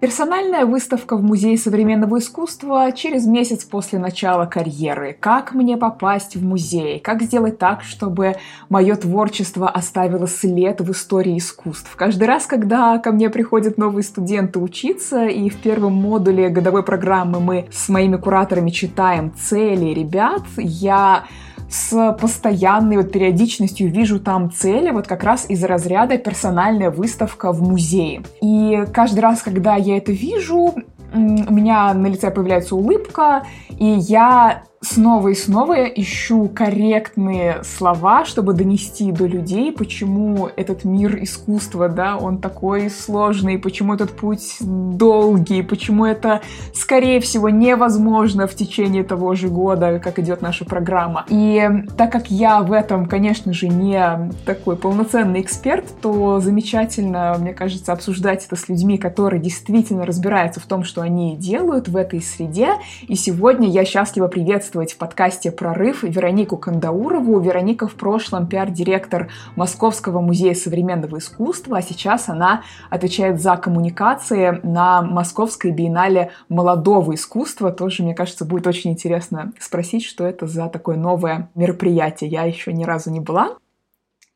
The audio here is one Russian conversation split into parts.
Персональная выставка в Музее современного искусства через месяц после начала карьеры. Как мне попасть в музей? Как сделать так, чтобы мое творчество оставило след в истории искусств? Каждый раз, когда ко мне приходят новые студенты учиться, и в первом модуле годовой программы мы с моими кураторами читаем цели ребят, я с постоянной вот периодичностью вижу там цели, вот как раз из разряда персональная выставка в музее. И каждый раз, когда я это вижу, у меня на лице появляется улыбка, и я снова и снова ищу корректные слова, чтобы донести до людей, почему этот мир искусства, да, он такой сложный, почему этот путь долгий, почему это, скорее всего, невозможно в течение того же года, как идет наша программа. И так как я в этом, конечно же, не такой полноценный эксперт, то замечательно, мне кажется, обсуждать это с людьми, которые действительно разбираются в том, что они делают в этой среде. И сегодня я счастлива приветствовать приветствовать в подкасте «Прорыв» Веронику Кандаурову. Вероника в прошлом пиар-директор Московского музея современного искусства, а сейчас она отвечает за коммуникации на Московской биеннале молодого искусства. Тоже, мне кажется, будет очень интересно спросить, что это за такое новое мероприятие. Я еще ни разу не была.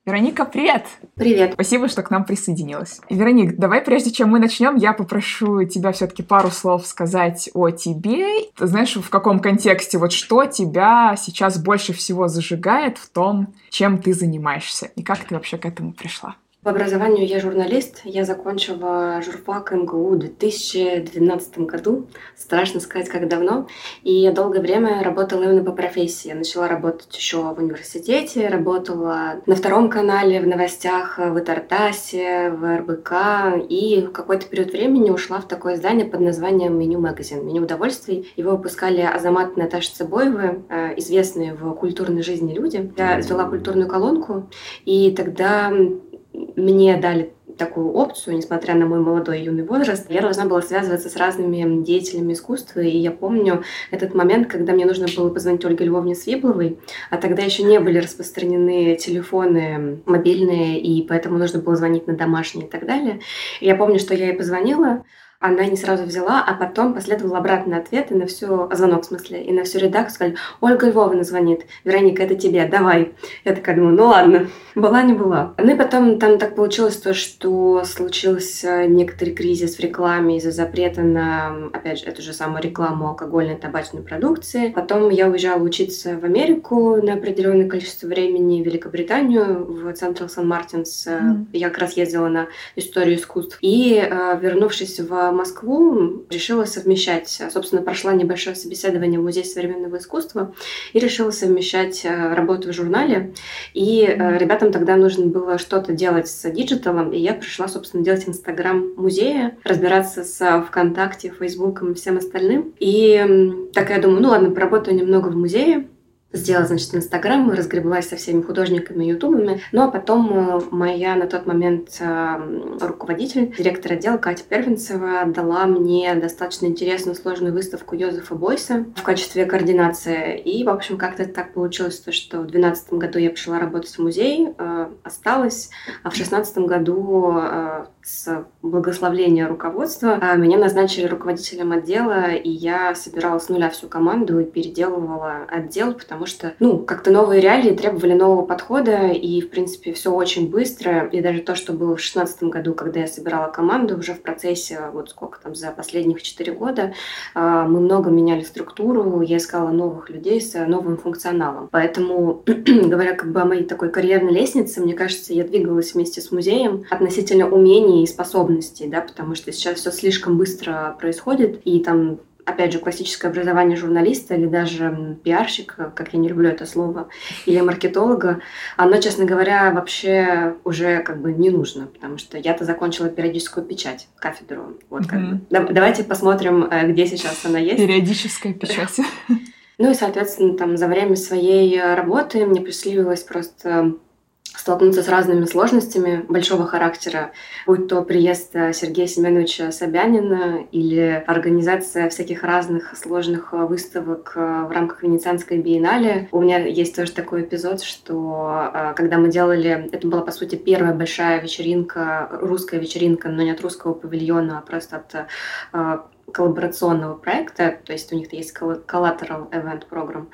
Вероника, привет! Привет! Спасибо, что к нам присоединилась. Вероник, давай прежде чем мы начнем, я попрошу тебя все-таки пару слов сказать о тебе. Ты знаешь, в каком контексте, вот что тебя сейчас больше всего зажигает в том, чем ты занимаешься, и как ты вообще к этому пришла? По образованию я журналист. Я закончила журфак МГУ в 2012 году. Страшно сказать, как давно. И я долгое время работала именно по профессии. Я начала работать еще в университете, работала на втором канале, в новостях, в Итартасе, в РБК. И в какой-то период времени ушла в такое издание под названием «Меню Магазин», «Меню удовольствий». Его выпускали Азамат и Наташа Цыбоевы, э, известные в культурной жизни люди. Я извела культурную колонку, и тогда мне дали такую опцию, несмотря на мой молодой юный возраст, я должна была связываться с разными деятелями искусства, и я помню этот момент, когда мне нужно было позвонить Ольге Львовне Свибловой, а тогда еще не были распространены телефоны мобильные, и поэтому нужно было звонить на домашние и так далее. И я помню, что я ей позвонила, она не сразу взяла, а потом последовал обратный ответ и на всю, звонок в смысле, и на всю редакцию сказали, Ольга Львовна звонит, Вероника, это тебе, давай. Я такая думаю, ну ладно, была не была. Ну и потом там так получилось то, что случился некоторый кризис в рекламе из-за запрета на, опять же, эту же самую рекламу алкогольной и табачной продукции. Потом я уезжала учиться в Америку на определенное количество времени, в Великобританию, в Централ Сан-Мартинс. Mm. Я как раз ездила на историю искусств. И э, вернувшись в Москву, решила совмещать, собственно, прошла небольшое собеседование в Музее современного искусства и решила совмещать э, работу в журнале. И э, ребятам тогда нужно было что-то делать с диджиталом, и я пришла, собственно, делать Инстаграм музея, разбираться с ВКонтакте, Фейсбуком и всем остальным. И так я думаю, ну ладно, поработаю немного в музее, сделала, значит, Инстаграм, разгреблась со всеми художниками, ютубами. Ну, а потом э, моя на тот момент э, руководитель, директор отдела Катя Первенцева дала мне достаточно интересную сложную выставку Йозефа Бойса в качестве координации. И, в общем, как-то так получилось, то, что в 2012 году я пришла работать в музей, э, осталась, а в 2016 году с благословления руководства меня назначили руководителем отдела, и я собирала с нуля всю команду и переделывала отдел, потому потому что, ну, как-то новые реалии требовали нового подхода, и, в принципе, все очень быстро. И даже то, что было в 2016 году, когда я собирала команду, уже в процессе, вот сколько там, за последних 4 года, а, мы много меняли структуру, я искала новых людей с новым функционалом. Поэтому, говоря как бы о моей такой карьерной лестнице, мне кажется, я двигалась вместе с музеем относительно умений и способностей, да, потому что сейчас все слишком быстро происходит, и там опять же, классическое образование журналиста или даже пиарщика, как я не люблю это слово, или маркетолога, оно, честно говоря, вообще уже как бы не нужно, потому что я-то закончила периодическую печать, кафедру. Вот mm-hmm. как бы. Давайте посмотрим, э, где сейчас она есть. Периодическая печать. Ну и, соответственно, там за время своей работы мне посчастливилось просто столкнуться с разными сложностями большого характера, будь то приезд э, Сергея Семеновича Собянина или организация всяких разных сложных э, выставок э, в рамках Венецианской биеннале. У меня есть тоже такой эпизод, что когда мы делали, это была по сути первая большая вечеринка, русская вечеринка, но не от русского павильона, а просто от коллаборационного проекта, то есть у них есть collateral event program,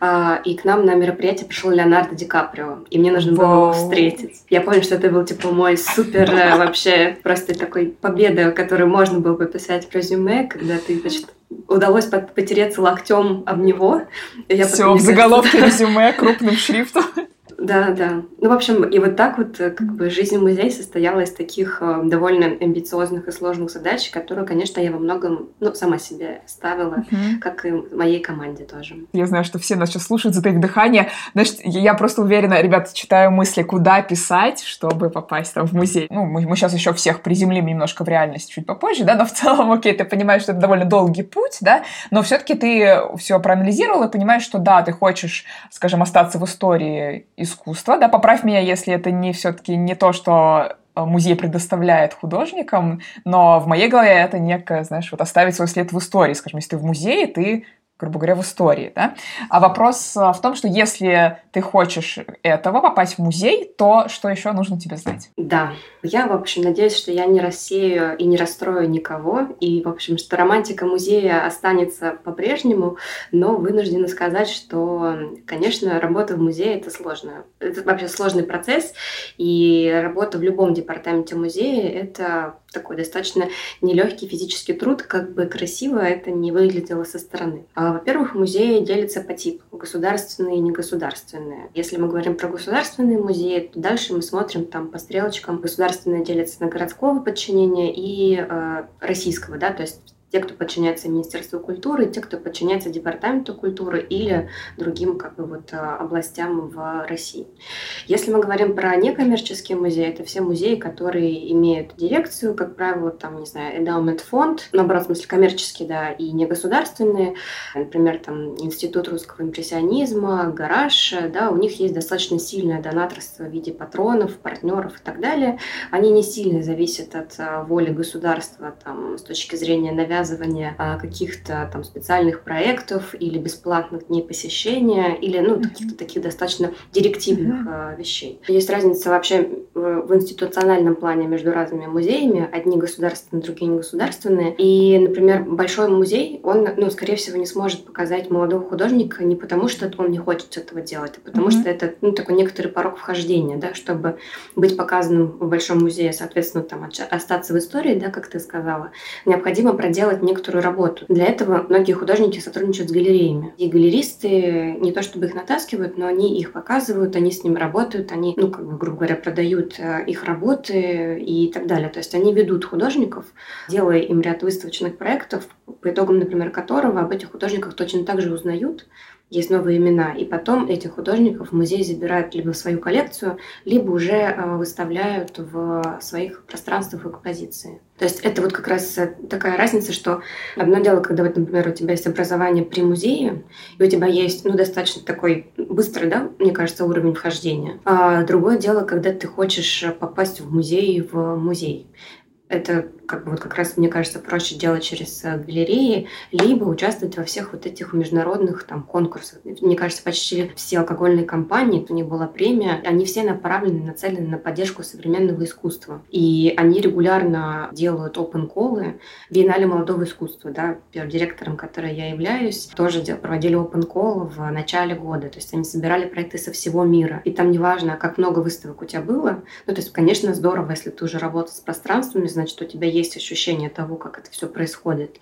uh-huh. и к нам на мероприятие пришел Леонардо Ди Каприо, и мне нужно было его встретить. Я помню, что это был типа мой супер э, вообще просто такой победа, которую можно было бы писать в резюме, когда ты, значит, удалось потереться локтем об него. Все, в заголовке резюме крупным шрифтом. Да, да. Ну, в общем, и вот так вот э, как бы жизнь музея состояла из таких э, довольно амбициозных и сложных задач, которые, конечно, я во многом, ну, сама себе ставила, uh-huh. как и моей команде тоже. Я знаю, что все нас сейчас слушают, затаив дыхание. Значит, я просто уверена, ребята, читаю мысли, куда писать, чтобы попасть там в музей. Ну, мы, мы сейчас еще всех приземлим немножко в реальность чуть попозже, да, но в целом, окей, ты понимаешь, что это довольно долгий путь, да, но все-таки ты все проанализировал и понимаешь, что да, ты хочешь, скажем, остаться в истории и искусства, да, поправь меня, если это не все-таки не то, что э, музей предоставляет художникам, но в моей голове это некое, знаешь, вот оставить свой след в истории. Скажем, если ты в музее, ты грубо говоря, в истории. Да? А вопрос э, в том, что если ты хочешь этого, попасть в музей, то что еще нужно тебе знать? Да. Я, в общем, надеюсь, что я не рассею и не расстрою никого, и, в общем, что романтика музея останется по-прежнему, но вынуждена сказать, что, конечно, работа в музее — это сложно. Это вообще сложный процесс, и работа в любом департаменте музея — это такой достаточно нелегкий физический труд, как бы красиво это не выглядело со стороны. А, во-первых, музеи делятся по типу государственные и негосударственные. Если мы говорим про государственные музеи, то дальше мы смотрим там по стрелочкам. Государственные делятся на городского подчинения и э, российского, да, то есть те, кто подчиняется Министерству культуры, те, кто подчиняется Департаменту культуры или другим как бы, вот, а, областям в России. Если мы говорим про некоммерческие музеи, это все музеи, которые имеют дирекцию, как правило, там, не знаю, endowment фонд, наоборот, в смысле коммерческие, да, и негосударственные, например, там, Институт русского импрессионизма, Гараж, да, у них есть достаточно сильное донаторство в виде патронов, партнеров и так далее. Они не сильно зависят от а, воли государства там, с точки зрения навязывания навязывание а, каких-то там специальных проектов или бесплатных дней посещения, или ну, каких-то таких достаточно директивных mm-hmm. вещей. Есть разница вообще в институциональном плане между разными музеями, одни государственные, другие негосударственные. И, например, большой музей, он, ну, скорее всего, не сможет показать молодого художника не потому, что он не хочет этого делать, а потому mm-hmm. что это ну, такой некоторый порог вхождения, да, чтобы быть показанным в большом музее, соответственно, там остаться в истории, да, как ты сказала, необходимо проделать делать некоторую работу. Для этого многие художники сотрудничают с галереями. И галеристы не то чтобы их натаскивают, но они их показывают, они с ним работают, они, ну, как бы, грубо говоря, продают э, их работы и так далее. То есть они ведут художников, делая им ряд выставочных проектов, по итогам, например, которого об этих художниках точно так же узнают, есть новые имена, и потом этих художников музей забирают либо в свою коллекцию, либо уже э, выставляют в своих пространствах экспозиции. То есть это вот как раз э, такая разница, что одно дело, когда, вот, например, у тебя есть образование при музее, и у тебя есть, ну, достаточно такой быстрый, да, мне кажется, уровень вхождения. А другое дело, когда ты хочешь попасть в музей в музей это как бы вот как раз, мне кажется, проще делать через э, галереи, либо участвовать во всех вот этих международных там конкурсах. Мне кажется, почти все алкогольные компании, у них была премия, они все направлены, нацелены на поддержку современного искусства. И они регулярно делают open колы Биеннале молодого искусства, да, директором которой я являюсь, тоже проводили open call в начале года. То есть они собирали проекты со всего мира. И там неважно, как много выставок у тебя было. Ну, то есть, конечно, здорово, если ты уже работал с пространствами, значит, у тебя есть ощущение того, как это все происходит.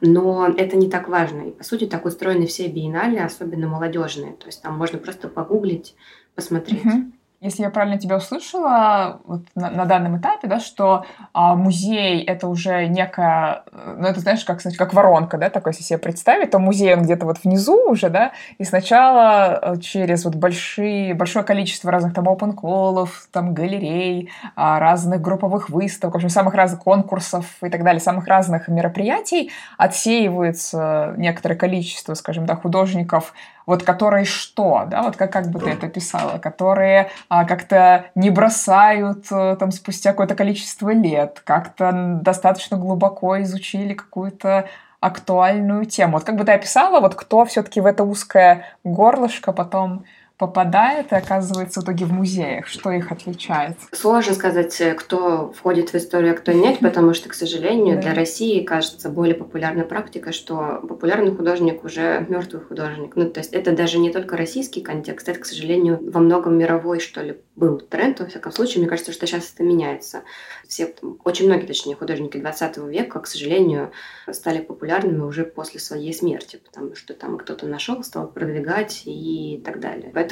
Но это не так важно. И, по сути, так устроены все биеннале, особенно молодежные. То есть там можно просто погуглить, посмотреть. Угу если я правильно тебя услышала вот на, на данном этапе, да, что а, музей это уже некая, ну это знаешь, как, как воронка, да, такой, если себе представить, то музей он где-то вот внизу уже, да, и сначала э, через вот большие, большое количество разных там open колов, там галерей, а, разных групповых выставок, в общем, самых разных конкурсов и так далее, самых разных мероприятий отсеивается некоторое количество, скажем, да, художников, вот которые что, да, вот как, как бы ты это писала, которые а, как-то не бросают а, там спустя какое-то количество лет, как-то достаточно глубоко изучили какую-то актуальную тему. Вот как бы ты описала, вот кто все-таки в это узкое горлышко потом попадает и оказывается в итоге в музеях? Что их отличает? Сложно сказать, э, кто входит в историю, а кто нет, потому что, к сожалению, да. для России кажется более популярной практика, что популярный художник уже мертвый художник. Ну, то есть это даже не только российский контекст, это, к сожалению, во многом мировой, что ли, был тренд. Во всяком случае, мне кажется, что сейчас это меняется. Все, очень многие, точнее, художники 20 века, к сожалению, стали популярными уже после своей смерти, потому что там кто-то нашел, стал продвигать и так далее. Поэтому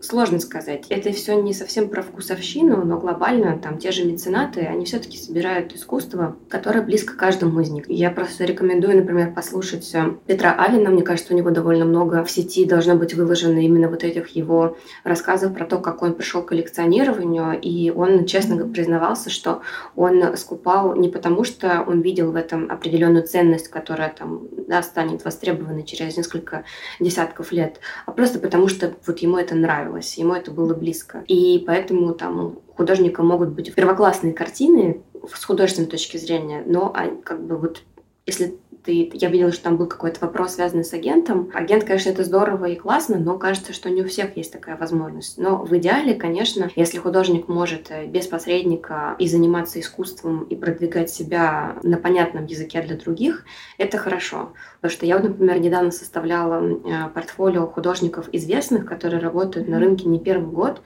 сложно сказать. Это все не совсем про вкусовщину, но глобально там те же меценаты, они все-таки собирают искусство, которое близко каждому из них. Я просто рекомендую, например, послушать э, Петра Алина. Мне кажется, у него довольно много в сети должно быть выложено именно вот этих его рассказов про то, как он пришел к коллекционированию. И он честно признавался, что он скупал не потому, что он видел в этом определенную ценность, которая там да, станет востребованной через несколько десятков лет, а просто потому, что вот ему ему это нравилось, ему это было близко. И поэтому там художника могут быть первоклассные картины с художественной точки зрения, но а, как бы вот если ты, я видела, что там был какой-то вопрос, связанный с агентом. Агент, конечно, это здорово и классно, но кажется, что не у всех есть такая возможность. Но в идеале, конечно, если художник может э, без посредника и заниматься искусством, и продвигать себя на понятном языке для других, это хорошо. Потому что я, например, недавно составляла э, портфолио художников известных, которые работают на рынке не первый год.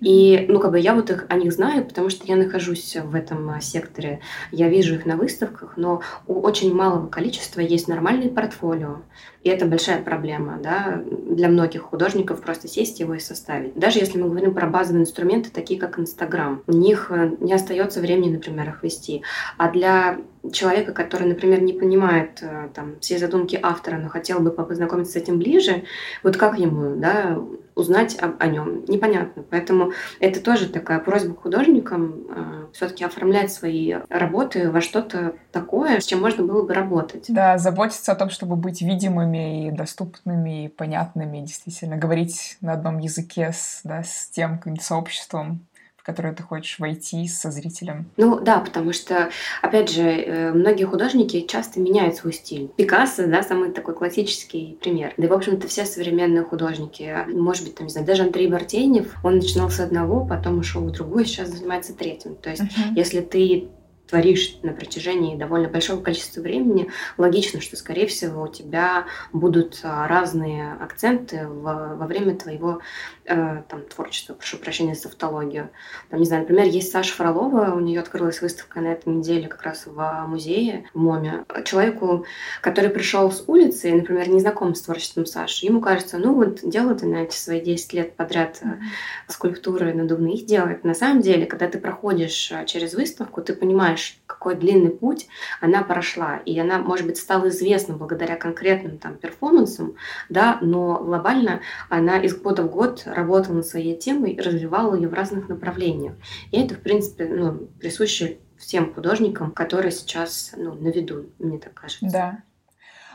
И, ну, как бы я вот их, о них знаю, потому что я нахожусь в этом э, секторе. Я вижу их на выставках, но у очень малого количества есть нормальные портфолио. И это большая проблема да, для многих художников просто сесть его и составить. Даже если мы говорим про базовые инструменты, такие как Инстаграм, у них э, не остается времени, например, их вести. А для человека, который, например, не понимает э, там, все задумки автора, но хотел бы познакомиться с этим ближе, вот как ему да, узнать об, о нем? Непонятно. Поэтому это тоже такая просьба к художникам э, все-таки оформлять свои работы во что-то такое, с чем можно было бы работать. Да, заботиться о том, чтобы быть видимыми и доступными, и понятными, действительно, говорить на одном языке с, да, с тем сообществом, в которое ты хочешь войти со зрителем. Ну да, потому что, опять же, э, многие художники часто меняют свой стиль. Пикассо, да, самый такой классический пример. Да и, в общем-то, все современные художники, может быть, там, не знаю, даже Андрей Бартенев, он начинал с одного, потом ушел в другую, сейчас занимается третьим. То есть, uh-huh. если ты творишь на протяжении довольно большого количества времени, логично, что, скорее всего, у тебя будут а, разные акценты во, во время твоего э, там, творчества. Прошу прощения за тавтологию. Там, не знаю, например, есть Саша Фролова, у нее открылась выставка на этой неделе как раз в музее, в МОМе. Человеку, который пришел с улицы и, например, не знаком с творчеством Саши, ему кажется, ну вот дело ты на эти свои 10 лет подряд mm-hmm. скульптуры надувные их делает. На самом деле, когда ты проходишь э, через выставку, ты понимаешь, понимаешь, какой длинный путь она прошла, и она, может быть, стала известна благодаря конкретным там перформансам, да, но глобально она из года в год работала над своей темой и развивала ее в разных направлениях. И это, в принципе, ну, присуще всем художникам, которые сейчас ну, на виду, мне так кажется. Да.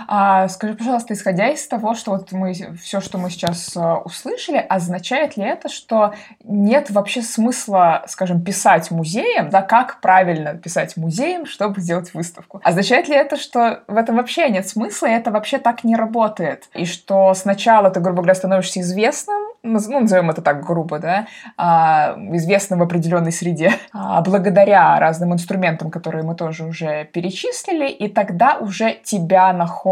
А, скажи, пожалуйста, исходя из того, что вот мы все, что мы сейчас а, услышали, означает ли это, что нет вообще смысла, скажем, писать музеем, да, как правильно писать музеем, чтобы сделать выставку? Означает ли это, что в этом вообще нет смысла, и это вообще так не работает? И что сначала ты, грубо говоря, становишься известным, ну, назовем это так грубо, да, а, известным в определенной среде, а, благодаря разным инструментам, которые мы тоже уже перечислили, и тогда уже тебя находят.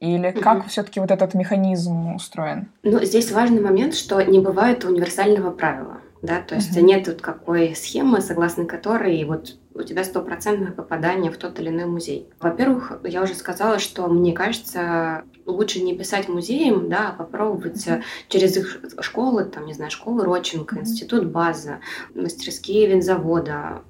Или как угу. все-таки вот этот механизм устроен? Ну, здесь важный момент, что не бывает универсального правила. Да, то есть угу. нет тут какой схемы, согласно которой вот у тебя стопроцентное попадание в тот или иной музей. Во-первых, я уже сказала, что мне кажется, лучше не писать музеем, да, а попробовать mm-hmm. через их школы, там, не знаю, школы Роченко, mm-hmm. институт база, мастерские винзавода,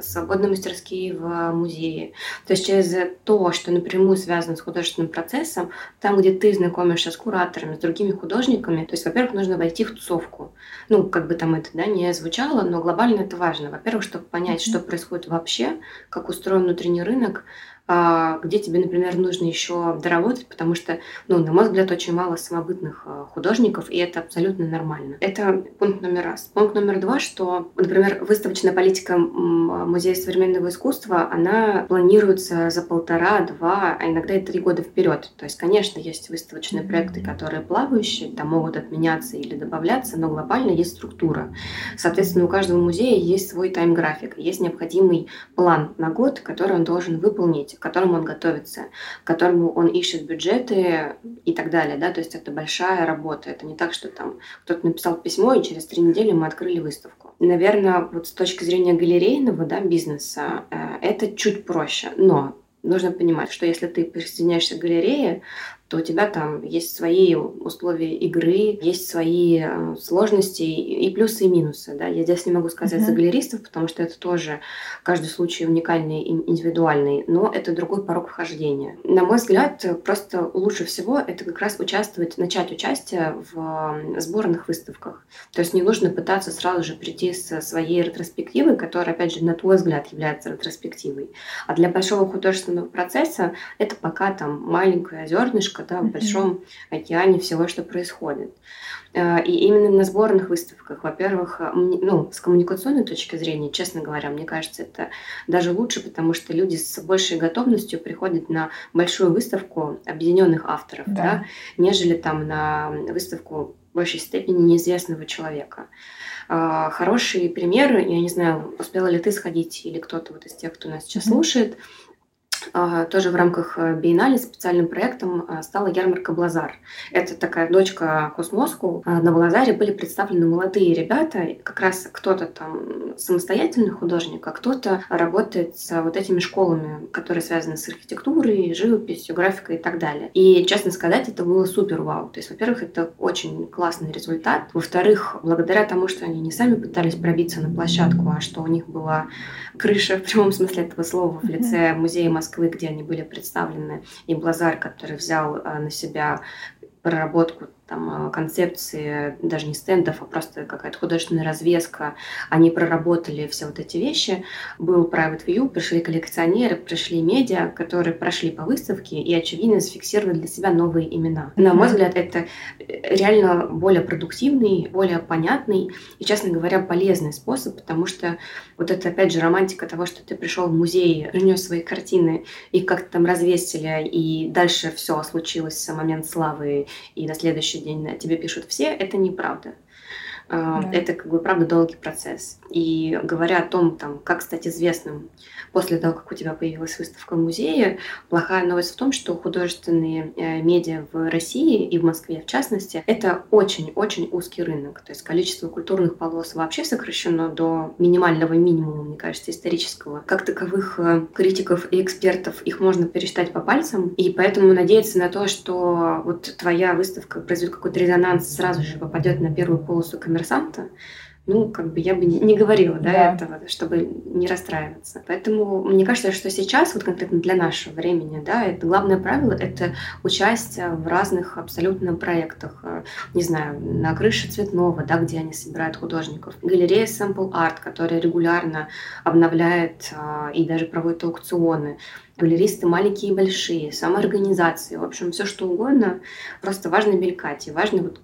свободные мастерские в музее. То есть через то, что напрямую связано с художественным процессом, там, где ты знакомишься с кураторами, с другими художниками, то есть, во-первых, нужно войти в тусовку. Ну, как бы там это да, не звучало, но глобально это важно. Во-первых, чтобы понять, mm-hmm. что происходит вообще, как устроен внутренний рынок, где тебе, например, нужно еще доработать, потому что, ну, на мой взгляд, очень мало самобытных а, художников, и это абсолютно нормально. Это пункт номер раз. Пункт номер два, что, например, выставочная политика Музея современного искусства, она планируется за полтора, два, а иногда и три года вперед. То есть, конечно, есть выставочные проекты, которые плавающие, там могут отменяться или добавляться, но глобально есть структура. Соответственно, у каждого музея есть свой тайм-график, есть необходимый план на год, который он должен выполнить, к которому он готовится, к которому он ищет бюджеты и так далее. Да? То есть это большая работа. Это не так, что там кто-то написал письмо, и через три недели мы открыли выставку. Наверное, вот с точки зрения галерейного да, бизнеса э, это чуть проще. Но нужно понимать, что если ты присоединяешься к галерее, то у тебя там есть свои условия игры, есть свои э, сложности и плюсы и минусы. Да? Я здесь не могу сказать uh-huh. за галеристов, потому что это тоже каждый случай уникальный и индивидуальный, но это другой порог вхождения. На мой взгляд, просто лучше всего это как раз участвовать, начать участие в сборных выставках. То есть не нужно пытаться сразу же прийти со своей ретроспективой, которая, опять же, на твой взгляд является ретроспективой. А для большого художественного процесса это пока там маленькое зернышко, да, в большом океане всего, что происходит. Э, и именно на сборных выставках, во-первых, э, ну, с коммуникационной точки зрения, честно говоря, мне кажется, это даже лучше, потому что люди с большей готовностью приходят на большую выставку объединенных авторов, да. Да, нежели там на выставку в большей степени неизвестного человека. Э, хороший пример, я не знаю, успела ли ты сходить или кто-то вот из тех, кто нас сейчас mm-hmm. слушает, тоже в рамках э, биеннале специальным проектом а, стала ярмарка «Блазар». Это такая дочка Космоску. А, на «Блазаре» были представлены молодые ребята, как раз кто-то там самостоятельный художник, а кто-то работает с вот этими школами, которые связаны с архитектурой, живописью, графикой и так далее. И, честно сказать, это было супер вау. То есть, во-первых, это очень классный результат. Во-вторых, благодаря тому, что они не сами пытались пробиться на площадку, а что у них была крыша в прямом смысле этого слова в лице музея Москвы, где они были представлены, и Блазар, который взял э, на себя проработку там, э, концепции даже не стендов, а просто какая-то художественная развеска. Они проработали все вот эти вещи. Был private view, пришли коллекционеры, пришли медиа, которые прошли по выставке и, очевидно, зафиксировали для себя новые имена. На мой взгляд, это э, реально более продуктивный, более понятный и, честно говоря, полезный способ, потому что вот это, опять же, романтика того, что ты пришел в музей, принес свои картины, их как-то там развесили, и дальше все случилось, момент славы, и на следующий день о тебе пишут все, это неправда. А, да. Это как бы правда долгий процесс. И говоря о том, там, как стать известным после того, как у тебя появилась выставка в музее, плохая новость в том, что художественные э, медиа в России и в Москве в частности, это очень-очень узкий рынок. То есть количество культурных полос вообще сокращено до минимального минимума, мне кажется, исторического. Как таковых э, критиков и экспертов их можно пересчитать по пальцам, и поэтому надеяться на то, что вот твоя выставка произведет какой-то резонанс, сразу же попадет на первую полосу коммерсанта, ну, как бы я бы не говорила, да, да, этого, чтобы не расстраиваться. Поэтому мне кажется, что сейчас, вот конкретно для нашего времени, да, это главное правило — это участие в разных абсолютно проектах. Э, не знаю, на крыше Цветного, да, где они собирают художников. Галерея Sample Art, которая регулярно обновляет а, и даже проводит аукционы галеристы маленькие и большие, самоорганизации, в общем, все что угодно. Просто важно мелькать, и важно вот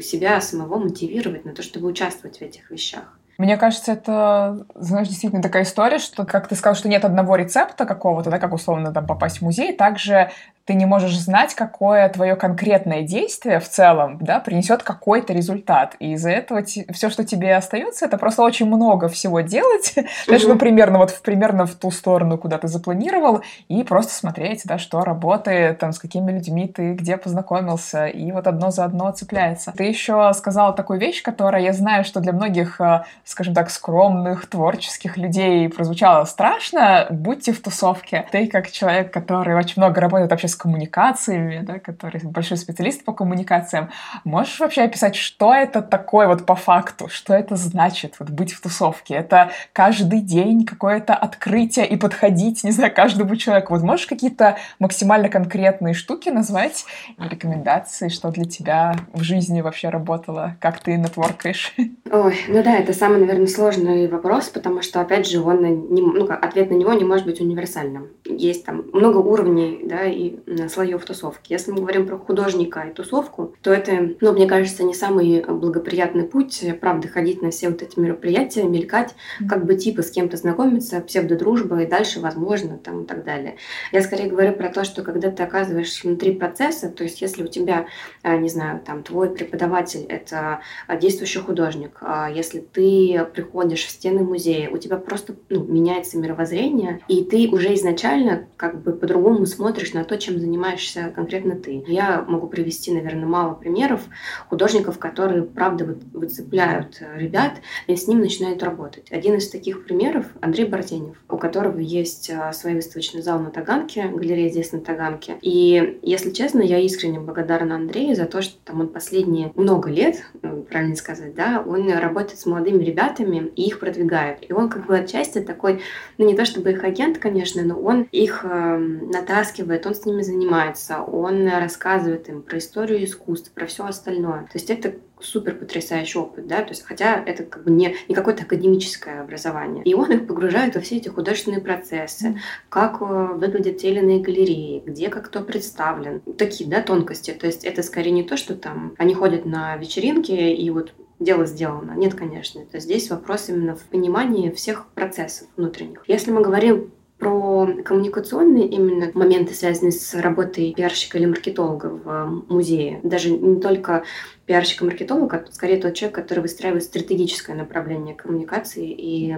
себя самого мотивировать на то, чтобы участвовать в этих вещах. Мне кажется, это, знаешь, действительно такая история, что, как ты сказал, что нет одного рецепта какого-то, да, как условно там попасть в музей, также ты не можешь знать, какое твое конкретное действие в целом да, принесет какой-то результат. И из-за этого все, что тебе остается, это просто очень много всего делать. Знаешь, ну, примерно вот в, примерно в ту сторону, куда ты запланировал, и просто смотреть, да, что работает, там, с какими людьми ты где познакомился, и вот одно за одно цепляется. Ты еще сказала такую вещь, которая, я знаю, что для многих, э, скажем так, скромных, творческих людей прозвучала страшно. Будьте в тусовке. Ты, как человек, который очень много работает вообще с коммуникациями, да, который большой специалист по коммуникациям. Можешь вообще описать, что это такое вот по факту? Что это значит вот быть в тусовке? Это каждый день какое-то открытие и подходить, не знаю, каждому человеку. Вот можешь какие-то максимально конкретные штуки назвать, рекомендации, что для тебя в жизни вообще работало, как ты нетворкаешь? Ой, ну да, это самый, наверное, сложный вопрос, потому что, опять же, он не, ну, ответ на него не может быть универсальным. Есть там много уровней, да, и слоев тусовки. Если мы говорим про художника и тусовку, то это, ну, мне кажется, не самый благоприятный путь, правда, ходить на все вот эти мероприятия, мелькать, как бы типа с кем-то знакомиться, псевдодружба и дальше, возможно, там и так далее. Я скорее говорю про то, что когда ты оказываешься внутри процесса, то есть если у тебя, а, не знаю, там твой преподаватель — это действующий художник, а если ты приходишь в стены музея, у тебя просто ну, меняется мировоззрение, и ты уже изначально как бы по-другому смотришь на то, чем занимаешься конкретно ты. Я могу привести, наверное, мало примеров художников, которые, правда, выцепляют ребят и с ним начинают работать. Один из таких примеров — Андрей Бартенев, у которого есть а, свой выставочный зал на Таганке, галерея здесь на Таганке. И, если честно, я искренне благодарна Андрею за то, что там он последние много лет, ну, правильно сказать, да, он работает с молодыми ребятами и их продвигает. И он как бы отчасти такой, ну не то чтобы их агент, конечно, но он их э, натаскивает, он с ними занимается, он рассказывает им про историю искусства, про все остальное. То есть это супер потрясающий опыт, да, то есть хотя это как бы не, не какое-то академическое образование. И он их погружает во все эти художественные процессы, как э, выглядят те или иные галереи, где как кто представлен. Такие, да, тонкости. То есть это скорее не то, что там они ходят на вечеринки и вот дело сделано. Нет, конечно. Это здесь вопрос именно в понимании всех процессов внутренних. Если мы говорим про коммуникационные именно моменты, связанные с работой пиарщика или маркетолога в музее. Даже не только пиарщика-маркетолога, а скорее тот человек, который выстраивает стратегическое направление коммуникации и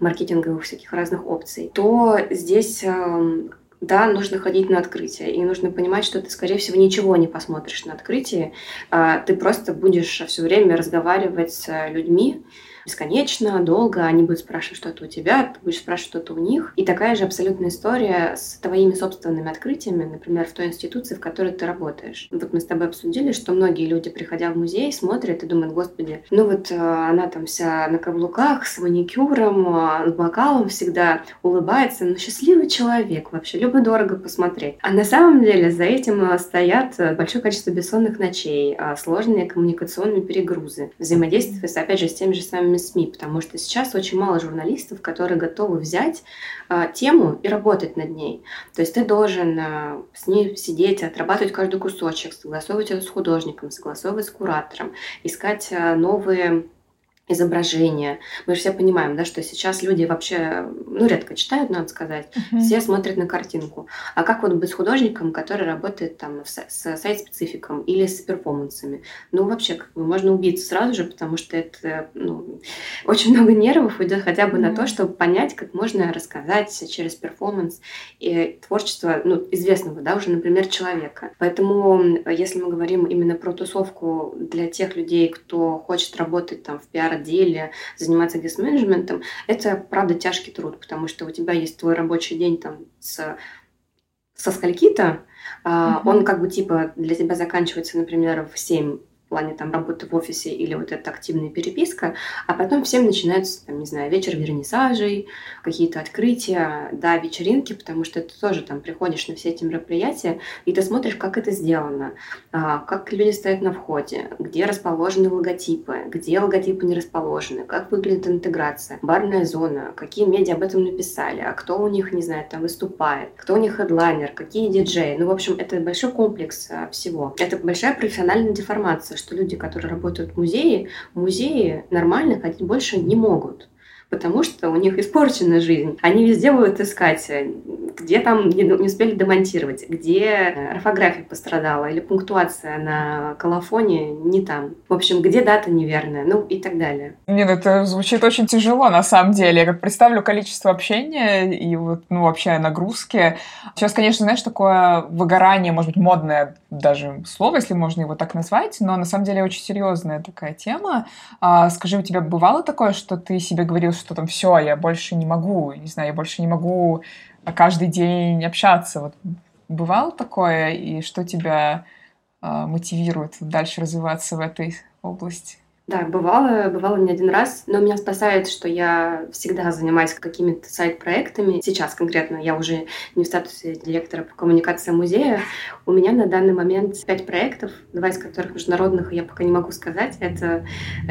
маркетинговых всяких разных опций, то здесь эм, да, нужно ходить на открытие, и нужно понимать, что ты, скорее всего, ничего не посмотришь на открытии, а ты просто будешь все время разговаривать с людьми, бесконечно, долго, они будут спрашивать что-то у тебя, ты будешь спрашивать что-то у них. И такая же абсолютная история с твоими собственными открытиями, например, в той институции, в которой ты работаешь. Вот мы с тобой обсудили, что многие люди, приходя в музей, смотрят и думают, господи, ну вот э, она там вся на каблуках, с маникюром, э, с бокалом всегда улыбается, но счастливый человек, вообще любо-дорого посмотреть. А на самом деле за этим э, стоят большое количество бессонных ночей, сложные коммуникационные перегрузы, взаимодействие, опять же, с теми же самыми СМИ, потому что сейчас очень мало журналистов, которые готовы взять э, тему и работать над ней. То есть ты должен э, с ней сидеть, отрабатывать каждый кусочек, согласовывать это с художником, согласовывать с куратором, искать э, новые изображения. Мы же все понимаем, да, что сейчас люди вообще, ну, редко читают, надо сказать, uh-huh. все смотрят на картинку. А как вот быть художником, который работает там с, с сайт-спецификом или с перформансами? Ну, вообще, как бы можно убиться сразу же, потому что это, ну, очень много нервов уйдет хотя бы uh-huh. на то, чтобы понять, как можно рассказать через перформанс и творчество, ну, известного, да, уже, например, человека. Поэтому, если мы говорим именно про тусовку для тех людей, кто хочет работать там в пиар отделе, заниматься гест-менеджментом, это, правда, тяжкий труд, потому что у тебя есть твой рабочий день там с со скольки-то, mm-hmm. он как бы типа для тебя заканчивается, например, в 7 плане там работы в офисе или вот эта активная переписка, а потом всем начинается, там, не знаю, вечер вернисажей, какие-то открытия, да, вечеринки, потому что ты тоже там приходишь на все эти мероприятия, и ты смотришь, как это сделано, а, как люди стоят на входе, где расположены логотипы, где логотипы не расположены, как выглядит интеграция, барная зона, какие медиа об этом написали, а кто у них, не знаю, там выступает, кто у них хедлайнер, какие диджеи. Ну, в общем, это большой комплекс а, всего. Это большая профессиональная деформация, что люди, которые работают в музее, в музее нормально ходить больше не могут потому что у них испорчена жизнь. Они везде будут искать, где там не, не успели демонтировать, где орфография пострадала или пунктуация на колофоне не там. В общем, где дата неверная, ну и так далее. Нет, это звучит очень тяжело на самом деле. Я как представлю количество общения и вот, ну, вообще нагрузки. Сейчас, конечно, знаешь, такое выгорание, может быть, модное даже слово, если можно его так назвать, но на самом деле очень серьезная такая тема. А, скажи, у тебя бывало такое, что ты себе говорил, что там все, я больше не могу, не знаю, я больше не могу каждый день общаться? Вот Бывало такое, и что тебя э, мотивирует дальше развиваться в этой области? Да, бывало, бывало не один раз, но меня спасает, что я всегда занимаюсь какими-то сайт-проектами. Сейчас конкретно я уже не в статусе директора по коммуникации музея. У меня на данный момент пять проектов, два из которых международных я пока не могу сказать. Это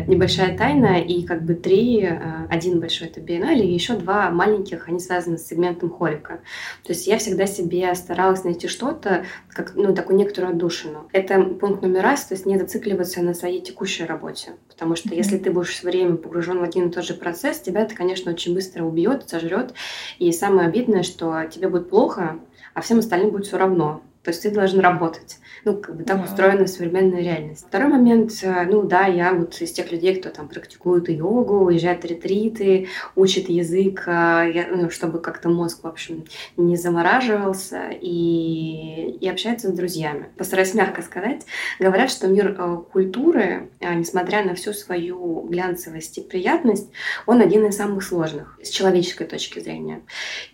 небольшая тайна, и как бы три, э, один большой это биеннале, и еще два маленьких, они связаны с сегментом холика. То есть я всегда себе старалась найти что-то, как, ну, такую некоторую отдушину. Это пункт номер раз, то есть не зацикливаться на своей текущей работе. Потому что mm-hmm. если ты будешь все время погружен в один и тот же процесс, тебя это, конечно, очень быстро убьет, сожрет. И самое обидное, что тебе будет плохо, а всем остальным будет все равно. То есть ты должен работать. Ну, как бы так да. устроена современная реальность. Второй момент, э, ну да, я вот из тех людей, кто там практикует йогу, уезжает в ретриты, учит язык, э, ну, чтобы как-то мозг, в общем, не замораживался и, и общается с друзьями. Постараюсь мягко сказать. Говорят, что мир э, культуры, несмотря на всю свою глянцевость и приятность, он один из самых сложных с человеческой точки зрения.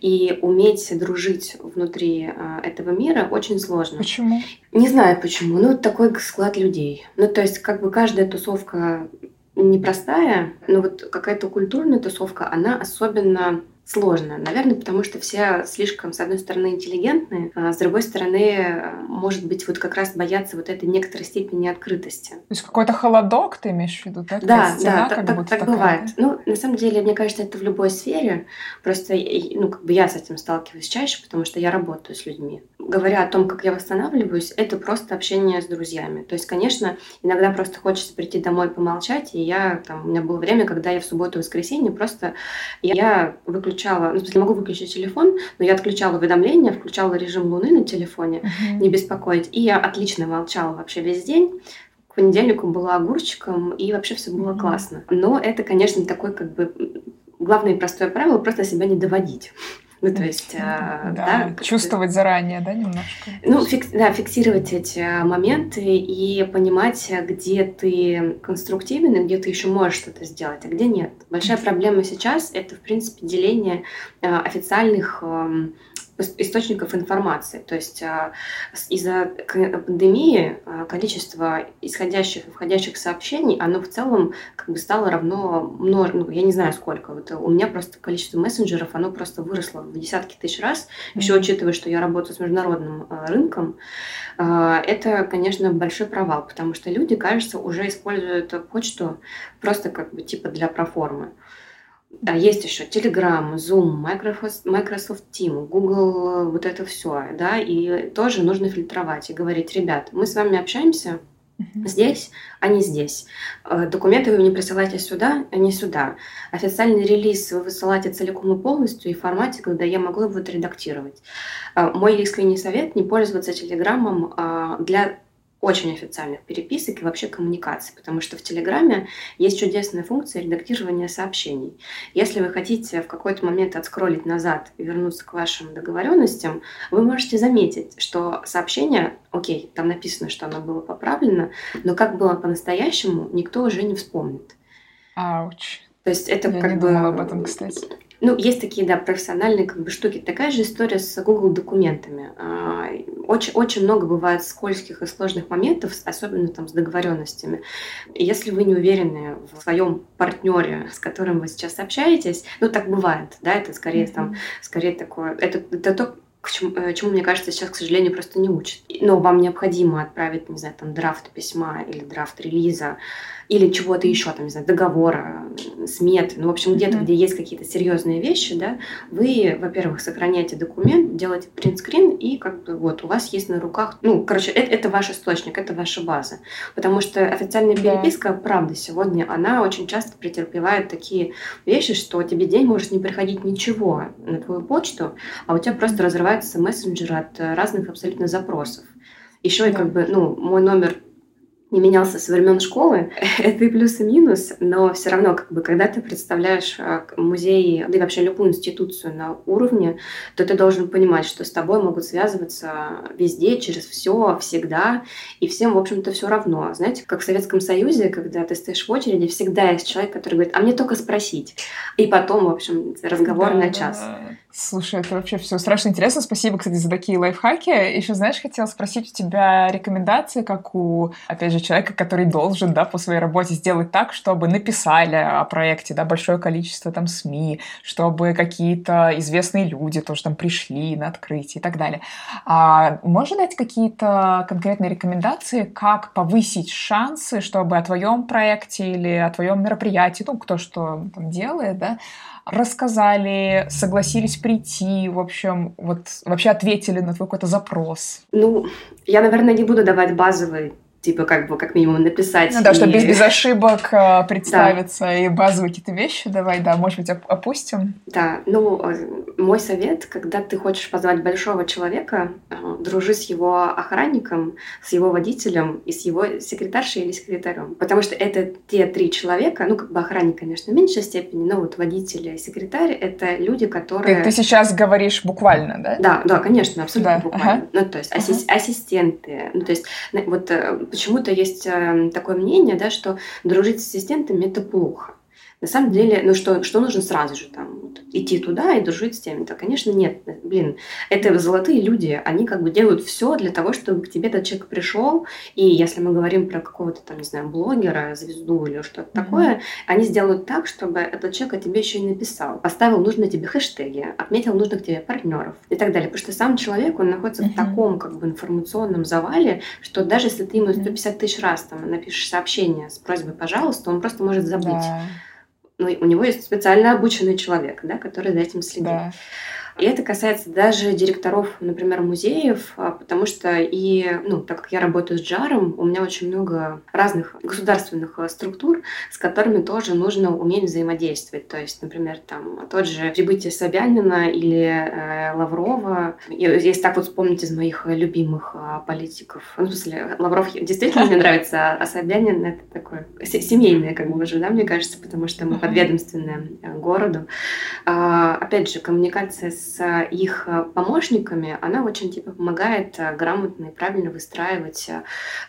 И уметь дружить внутри этого мира очень сложно. Почему? Не знаю почему, ну такой склад людей. Ну то есть как бы каждая тусовка непростая, но вот какая-то культурная тусовка, она особенно сложно. Наверное, потому что все слишком, с одной стороны, интеллигентные, а с другой стороны, может быть, вот как раз боятся вот этой некоторой степени открытости. То есть какой-то холодок ты имеешь в виду, да? Да, да, так, так, так бывает. Ну, на самом деле, мне кажется, это в любой сфере. Просто, ну, как бы я с этим сталкиваюсь чаще, потому что я работаю с людьми. Говоря о том, как я восстанавливаюсь, это просто общение с друзьями. То есть, конечно, иногда просто хочется прийти домой помолчать, и я, там, у меня было время, когда я в субботу-воскресенье просто я выключила отключала, ну, в смысле, могу выключить телефон, но я отключала уведомления, включала режим Луны на телефоне, uh-huh. не беспокоить. И я отлично молчала вообще весь день. К понедельнику была огурчиком, и вообще все было uh-huh. классно. Но это, конечно, такой как бы главное простое правило просто себя не доводить. Ну, то есть, да, да чувствовать заранее, да, немножко? Ну, фик, да, фиксировать эти а, моменты и понимать, где ты конструктивен и где ты еще можешь что-то сделать, а где нет. Большая проблема сейчас это, в принципе, деление а, официальных источников информации. То есть а, из-за пандемии а, количество исходящих и входящих сообщений, оно в целом как бы стало равно, ну, я не знаю сколько. Вот у меня просто количество мессенджеров, оно просто выросло в десятки тысяч раз. Mm-hmm. Еще учитывая, что я работаю с международным а, рынком, это, конечно, большой провал, потому что люди, кажется, уже используют почту просто как бы типа для проформы. Да, есть еще Telegram, Zoom, Microsoft, Microsoft Team, Google, вот это все, да, и тоже нужно фильтровать и говорить, ребят, мы с вами общаемся uh-huh. здесь, а не здесь. Э, документы вы мне присылаете сюда, а не сюда. Официальный релиз вы высылаете целиком и полностью и в формате, когда я могу его отредактировать. Э, мой искренний совет не пользоваться Телеграмом а, для очень официальных переписок и вообще коммуникаций, потому что в Телеграме есть чудесная функция редактирования сообщений. Если вы хотите в какой-то момент отскроллить назад и вернуться к вашим договоренностям, вы можете заметить, что сообщение, окей, там написано, что оно было поправлено, но как было по-настоящему, никто уже не вспомнит. Ауч. То есть это Я как не бы... думала об этом, кстати. Ну, есть такие, да, профессиональные как бы штуки. Такая же история с Google документами. А, очень, очень много бывает скользких и сложных моментов, особенно там с договоренностями. Если вы не уверены в своем партнере, с которым вы сейчас общаетесь, ну, так бывает, да, это скорее mm-hmm. там, скорее такое, это, это то, к чему, э, чему, мне кажется, сейчас, к сожалению, просто не учат. Но вам необходимо отправить, не знаю, там, драфт письма или драфт релиза, или чего-то еще, там, не знаю, договора, сметы, ну, в общем, где-то, mm-hmm. где есть какие-то серьезные вещи, да, вы, во-первых, сохраняете документ, делаете принтскрин, и как бы вот у вас есть на руках, ну, короче, это, это ваш источник, это ваша база, потому что официальная переписка, yeah. правда, сегодня, она очень часто претерпевает такие вещи, что тебе день может не приходить ничего на твою почту, а у тебя просто разрывается мессенджер от разных абсолютно запросов. Еще и как бы, ну, мой номер не менялся со времен школы. Это и плюс, и минус, но все равно, как бы, когда ты представляешь а, музей, да и вообще любую институцию на уровне, то ты должен понимать, что с тобой могут связываться везде, через все, всегда, и всем, в общем-то, все равно. Знаете, как в Советском Союзе, когда ты стоишь в очереди, всегда есть человек, который говорит, а мне только спросить. И потом, в общем, разговор да, на час. Да. Слушай, это вообще все страшно интересно. Спасибо, кстати, за такие лайфхаки. Еще, знаешь, хотела спросить у тебя рекомендации, как у, опять же, человека, который должен, да, по своей работе сделать так, чтобы написали о проекте, да, большое количество там СМИ, чтобы какие-то известные люди тоже там пришли на открытие и так далее. А можно дать какие-то конкретные рекомендации, как повысить шансы, чтобы о твоем проекте или о твоем мероприятии, ну, кто что там делает, да, рассказали, согласились прийти, в общем, вот вообще ответили на твой какой-то запрос? Ну, я, наверное, не буду давать базовый типа как бы как минимум написать. Ну да, и... чтобы без, без ошибок э, представиться да. и базовые какие-то вещи давай, да, может быть, опустим. Да, ну, э, мой совет, когда ты хочешь позвать большого человека, э, дружи с его охранником, с его водителем и с его секретаршей или секретарем. Потому что это те три человека, ну, как бы охранник, конечно, в меньшей степени, но вот водитель и секретарь — это люди, которые... Ты, ты сейчас говоришь буквально, да? Да, да, конечно, абсолютно да. буквально. Ага. Ну, то есть ага. ассистенты, ну, то есть вот почему-то есть эм, такое мнение, да, что дружить с ассистентами это плохо. На самом деле, ну что, что нужно сразу же там вот, идти туда и дружить с теми-то? Конечно, нет. Блин, это золотые люди, они как бы делают все для того, чтобы к тебе этот человек пришел. И если мы говорим про какого-то там, не знаю, блогера, звезду или что-то mm-hmm. такое, они сделают так, чтобы этот человек о тебе еще и написал, поставил нужные тебе хэштеги, отметил нужных тебе партнеров и так далее. Потому что сам человек, он находится mm-hmm. в таком как бы информационном завале, что даже если ты ему 150 тысяч раз там напишешь сообщение с просьбой «пожалуйста», он просто может забыть. Да ну, у него есть специально обученный человек, да, который за этим следит. Да. И это касается даже директоров, например, музеев, а, потому что и, ну, так как я работаю с Джаром, у меня очень много разных государственных а, структур, с которыми тоже нужно уметь взаимодействовать. То есть, например, там тот же прибытие Собянина или э, Лаврова. Если так вот вспомнить из моих любимых э, политиков. Ну, в смысле, Лавров действительно мне нравится, а Собянин это такое семейное, как бы уже, да, мне кажется, потому что мы подведомственные э, городу. Опять же, коммуникация с с их э, помощниками, она очень типа помогает э, грамотно и правильно выстраивать э,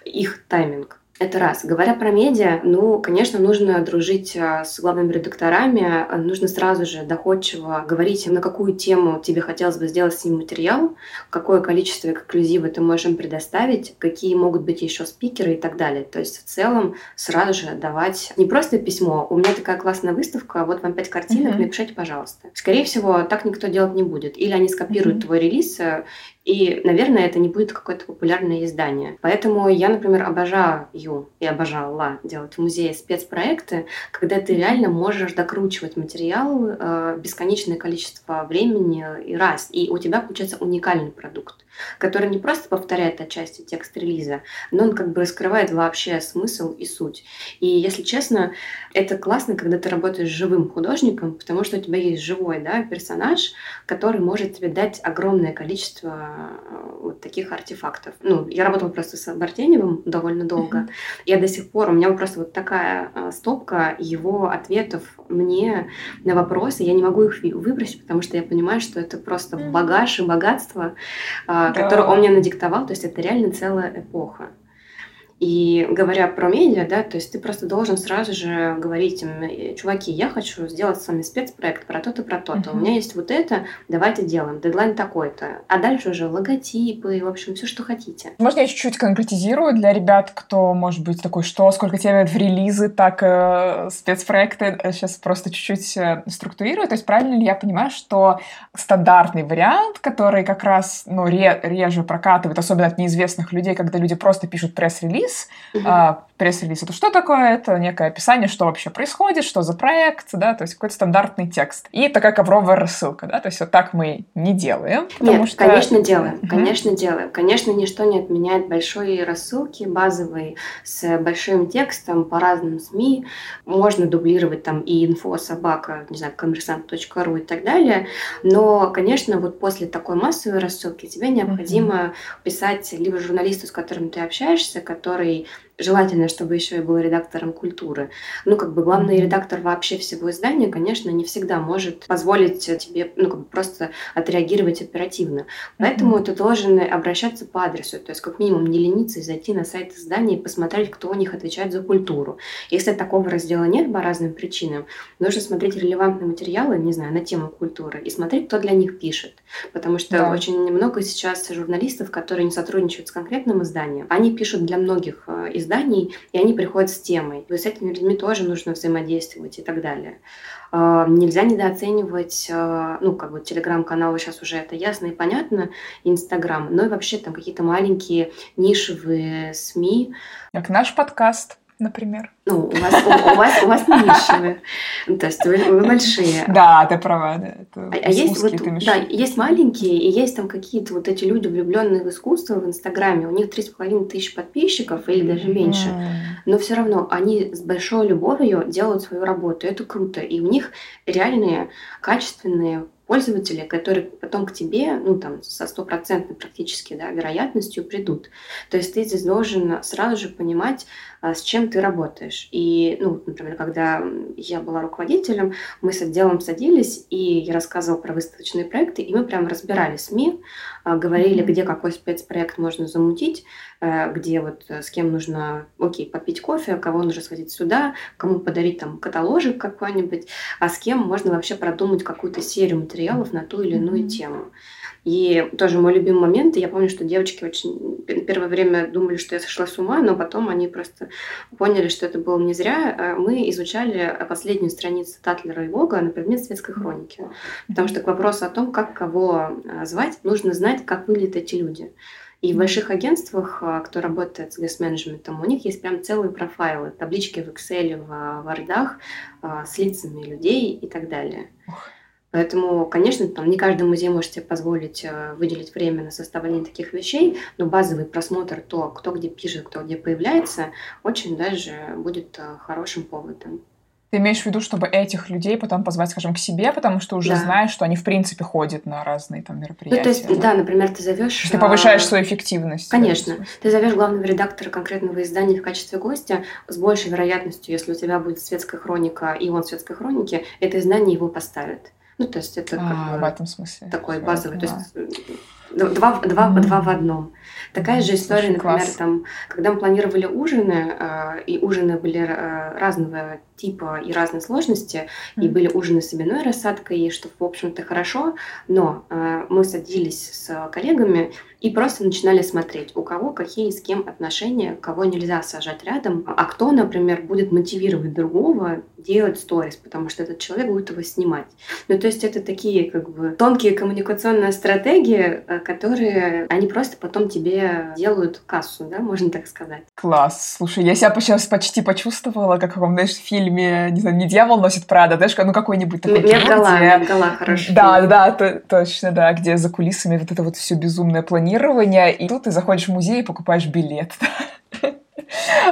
их тайминг. Это раз. Говоря про медиа, ну, конечно, нужно дружить а, с главными редакторами, нужно сразу же доходчиво говорить, на какую тему тебе хотелось бы сделать с ним материал, какое количество эксклюзива ты можешь им предоставить, какие могут быть еще спикеры и так далее. То есть в целом сразу же давать не просто письмо, у меня такая классная выставка, вот вам пять картинок, mm-hmm. напишите, пожалуйста. Скорее всего, так никто делать не будет. Или они скопируют mm-hmm. твой релиз э, и, наверное, это не будет какое-то популярное издание. Поэтому я, например, обожаю и обожала делать в музее спецпроекты, когда ты реально можешь докручивать материал э, бесконечное количество времени и раз, и у тебя получается уникальный продукт который не просто повторяет отчасти текст релиза, но он как бы раскрывает вообще смысл и суть. И если честно, это классно, когда ты работаешь с живым художником, потому что у тебя есть живой да, персонаж, который может тебе дать огромное количество вот таких артефактов. Ну, я работала просто с Бартеневым довольно долго. Mm-hmm. Я до сих пор, у меня просто вот такая э, стопка его ответов мне на вопросы. Я не могу их выбросить, потому что я понимаю, что это просто багаж и богатство, э, да. который он мне надиктовал, то есть это реально целая эпоха. И говоря про медиа, да, то есть ты просто должен сразу же говорить им, «Э, чуваки, я хочу сделать с вами спецпроект про то-то, про то-то. Uh-huh. У меня есть вот это, давайте делаем. Дедлайн такой-то. А дальше уже логотипы, в общем, все, что хотите. Можно я чуть-чуть конкретизирую для ребят, кто, может быть, такой, что, сколько тебе в релизы, так э, спецпроекты сейчас просто чуть-чуть э, структурирую. То есть правильно ли я понимаю, что стандартный вариант, который как раз, ну, ре- реже прокатывает, особенно от неизвестных людей, когда люди просто пишут пресс-релиз, пресс-релиз. Угу. А, пресс-релиз это что такое? Это некое описание, что вообще происходит, что за проект, да, то есть какой-то стандартный текст. И такая ковровая рассылка, да, то есть вот так мы не делаем. Нет, что... конечно делаем, угу. конечно делаем. Конечно, ничто не отменяет большой рассылки базовые с большим текстом по разным СМИ. Можно дублировать там и инфо собака, не знаю, коммерсант.ру и так далее. Но, конечно, вот после такой массовой рассылки тебе необходимо угу. писать либо журналисту, с которым ты общаешься, который который желательно, чтобы еще и был редактором культуры. Ну, как бы главный редактор вообще всего издания, конечно, не всегда может позволить тебе, ну, как бы просто отреагировать оперативно. Поэтому mm-hmm. ты должен обращаться по адресу, то есть как минимум не лениться и зайти на сайт издания и посмотреть, кто у них отвечает за культуру. Если такого раздела нет по разным причинам, нужно смотреть релевантные материалы, не знаю, на тему культуры и смотреть, кто для них пишет. Потому что да. очень много сейчас журналистов, которые не сотрудничают с конкретным изданием, они пишут для многих э, изданий, и они приходят с темой. И с этими людьми тоже нужно взаимодействовать и так далее. Э, нельзя недооценивать, э, ну, как бы телеграм-каналы сейчас уже это ясно и понятно, Инстаграм, но и вообще там какие-то маленькие нишевые СМИ. Как наш подкаст например? Ну, у вас, у, у вас, у вас не нишевые, то есть вы, вы большие. Да, ты права, да. Это а, а есть вот, да, есть маленькие, и есть там какие-то вот эти люди, влюбленные в искусство в Инстаграме, у них три с половиной тысячи подписчиков или даже меньше, но все равно они с большой любовью делают свою работу, это круто, и у них реальные, качественные пользователи, которые потом к тебе, ну, там, со стопроцентной практически, да, вероятностью придут. То есть ты здесь должен сразу же понимать, а, с чем ты работаешь. И, ну, например, когда я была руководителем, мы с отделом садились, и я рассказывала про выставочные проекты, и мы прям разбирали СМИ, а, говорили, где какой спецпроект можно замутить, где вот э, с кем нужно, окей, попить кофе, кого нужно сходить сюда, кому подарить там каталожик какой-нибудь, а с кем можно вообще продумать какую-то серию материалов на ту или иную тему. И тоже мой любимый момент, я помню, что девочки очень первое время думали, что я сошла с ума, но потом они просто поняли, что это было не зря. Э, мы изучали последнюю страницу Татлера и Вога на предмет светской хроники. Потому что к вопросу о том, как кого э, звать, нужно знать, как выглядят эти люди. И в больших агентствах, э, кто работает с гест-менеджментом, у них есть прям целые профайлы, таблички в Excel, в Word с лицами людей и так далее. Поэтому, конечно, там не каждый музей может себе позволить выделить время на составление таких вещей, но базовый просмотр то, кто где пишет, кто где появляется, очень даже будет хорошим поводом. Ты имеешь в виду, чтобы этих людей потом позвать, скажем, к себе, потому что уже да. знаешь, что они в принципе ходят на разные там мероприятия. Ну, то есть, да, например, ты зовешь. Ты повышаешь свою эффективность. Конечно. Ты зовешь главного редактора конкретного издания в качестве гостя с большей вероятностью, если у тебя будет светская хроника, и он в светской хронике, это издание его поставит. Ну, то есть это а, как бы в этом смысле. такой базовый. То есть э, два, два, mm-hmm. два в одном. Такая же история, например, класс. там, когда мы планировали ужины, э, и ужины были э, разного типа и разной сложности, mm-hmm. и были ужины с именной рассадкой, что, в общем-то, хорошо, но э, мы садились с коллегами и просто начинали смотреть, у кого какие с кем отношения, кого нельзя сажать рядом, а кто, например, будет мотивировать другого делать сторис, потому что этот человек будет его снимать. Ну, то есть это такие как бы тонкие коммуникационные стратегии, которые они просто потом тебе делают кассу, да, можно так сказать. Класс. Слушай, я себя сейчас почти почувствовала, как в каком, знаешь, фильме, не знаю, не «Дьявол носит Прада», знаешь, ну какой-нибудь такой Медгала, где... Медгала, хорошо. Да, да, то, точно, да, где за кулисами вот это вот все безумное планирование, и тут ты заходишь в музей и покупаешь билет.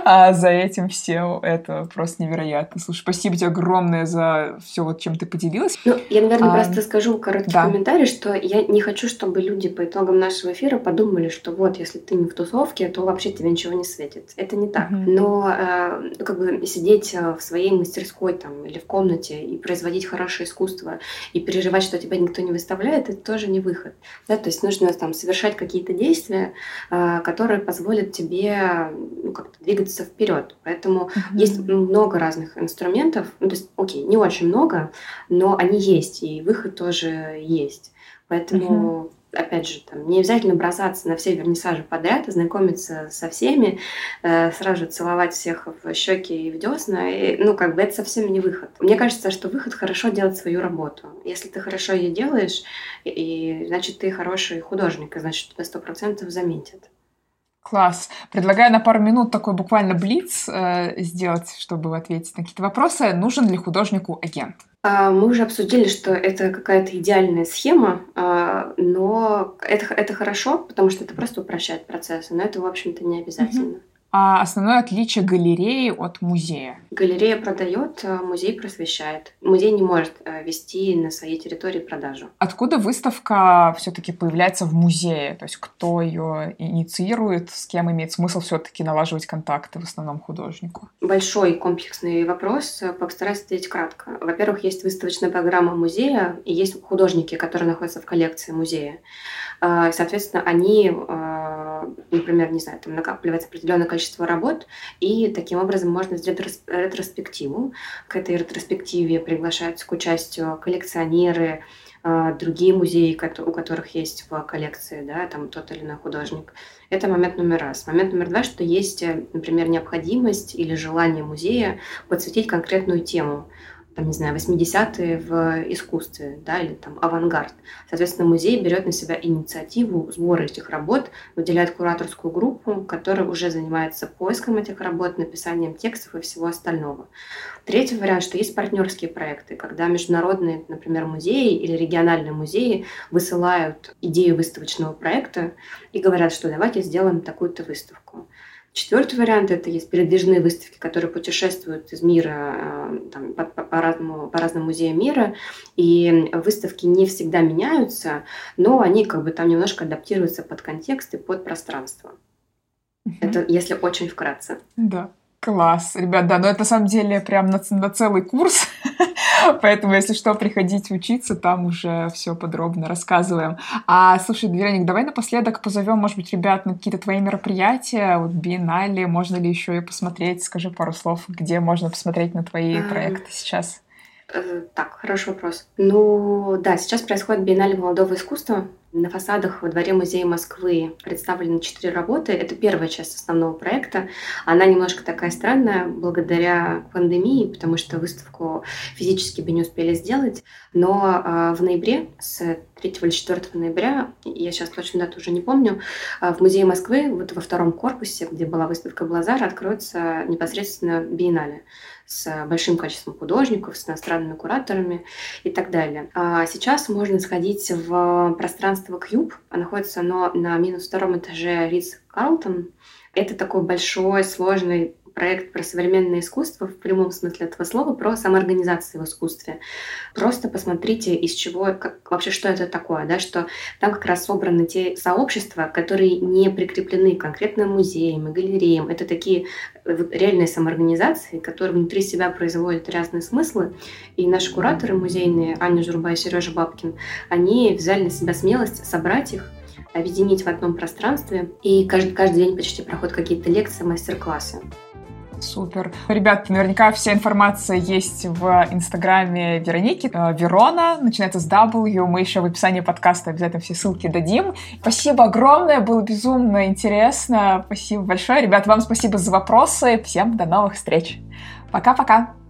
А за этим всем это просто невероятно. Слушай, спасибо тебе огромное за все, вот чем ты поделилась. Ну, я, наверное, а, просто скажу короткий да. комментарий, что я не хочу, чтобы люди по итогам нашего эфира подумали, что вот, если ты не в тусовке, то вообще тебе ничего не светит. Это не так. Mm-hmm. Но э, как бы сидеть э, в своей мастерской там или в комнате и производить хорошее искусство и переживать, что тебя никто не выставляет, это тоже не выход. Да? То есть нужно там совершать какие-то действия, э, которые позволят тебе ну, как-то двигаться вперед. Поэтому mm-hmm. есть много разных инструментов. Ну, то есть, окей, не очень много, но они есть, и выход тоже есть. Поэтому, mm-hmm. опять же, там, не обязательно бросаться на все вернисажи подряд, знакомиться со всеми, э, сразу же целовать всех в щеки и в десна. И, ну, как бы это совсем не выход. Мне кажется, что выход хорошо делать свою работу. Если ты хорошо ее делаешь, и, и значит, ты хороший художник, и значит, тебя сто процентов заметят. Класс. Предлагаю на пару минут такой буквально блиц э, сделать, чтобы ответить на какие-то вопросы. Нужен ли художнику агент? А, мы уже обсудили, что это какая-то идеальная схема, а, но это, это хорошо, потому что это просто упрощает процессы, но это, в общем-то, не обязательно. А основное отличие галереи от музея? Галерея продает, а музей просвещает. Музей не может э, вести на своей территории продажу. Откуда выставка все-таки появляется в музее? То есть кто ее инициирует, с кем имеет смысл все-таки налаживать контакты в основном художнику? Большой комплексный вопрос. Постараюсь ответить кратко. Во-первых, есть выставочная программа музея, и есть художники, которые находятся в коллекции музея. А, соответственно, они, а, например, не знаю, там накапливается определенное количество работ, и таким образом можно сделать ретроспективу. К этой ретроспективе приглашаются к участию коллекционеры, а, другие музеи, у которых есть в коллекции, да, там тот или иной художник. Это момент номер раз. Момент номер два, что есть, например, необходимость или желание музея подсветить конкретную тему там, не знаю, 80-е в искусстве, да, или там авангард. Соответственно, музей берет на себя инициативу сбора этих работ, выделяет кураторскую группу, которая уже занимается поиском этих работ, написанием текстов и всего остального. Третий вариант, что есть партнерские проекты, когда международные, например, музеи или региональные музеи высылают идею выставочного проекта и говорят, что давайте сделаем такую-то выставку. Четвертый вариант – это есть передвижные выставки, которые путешествуют из мира э, там, по, по, по, разному, по разным музеям мира, и выставки не всегда меняются, но они как бы там немножко адаптируются под контекст и под пространство. Mm-hmm. Это если очень вкратце. Да. Класс, ребят, да, но это на самом деле прям на, на целый курс, поэтому, если что, приходите учиться, там уже все подробно рассказываем. А, слушай, Вероник, давай напоследок позовем, может быть, ребят на какие-то твои мероприятия, вот биеннале, можно ли еще и посмотреть, скажи пару слов, где можно посмотреть на твои проекты сейчас? Э, так, хороший вопрос. Ну, да, сейчас происходит биеннале молодого искусства, на фасадах во дворе музея Москвы представлены четыре работы. Это первая часть основного проекта. Она немножко такая странная благодаря пандемии, потому что выставку физически бы не успели сделать. Но э, в ноябре, с 3 или 4 ноября, я сейчас точно дату уже не помню, э, в музее Москвы, вот во втором корпусе, где была выставка Блазар, откроется непосредственно биеннале с большим количеством художников, с иностранными кураторами и так далее. А сейчас можно сходить в пространство Кьюб. Находится оно на минус втором этаже Ридс Карлтон. Это такой большой, сложный проект про современное искусство в прямом смысле этого слова, про самоорганизацию в искусстве. Просто посмотрите, из чего, как, вообще, что это такое, да, что там как раз собраны те сообщества, которые не прикреплены конкретно музеям и галереям. Это такие реальные самоорганизации, которые внутри себя производят разные смыслы. И наши кураторы музейные, Аня Журба и Сережа Бабкин, они взяли на себя смелость собрать их, объединить в одном пространстве. И каждый, каждый день почти проходят какие-то лекции, мастер-классы. Супер. Ребят, наверняка вся информация есть в инстаграме Вероники. Э, Верона, начинается с W. Мы еще в описании подкаста обязательно все ссылки дадим. Спасибо огромное, было безумно интересно. Спасибо большое. Ребят, вам спасибо за вопросы. Всем до новых встреч. Пока-пока.